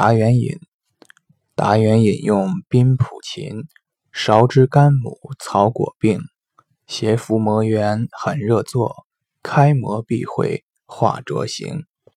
达元饮，达元饮用宾普琴、芍之干母、草果病，邪伏魔源，很热作，开魔必会，化浊行。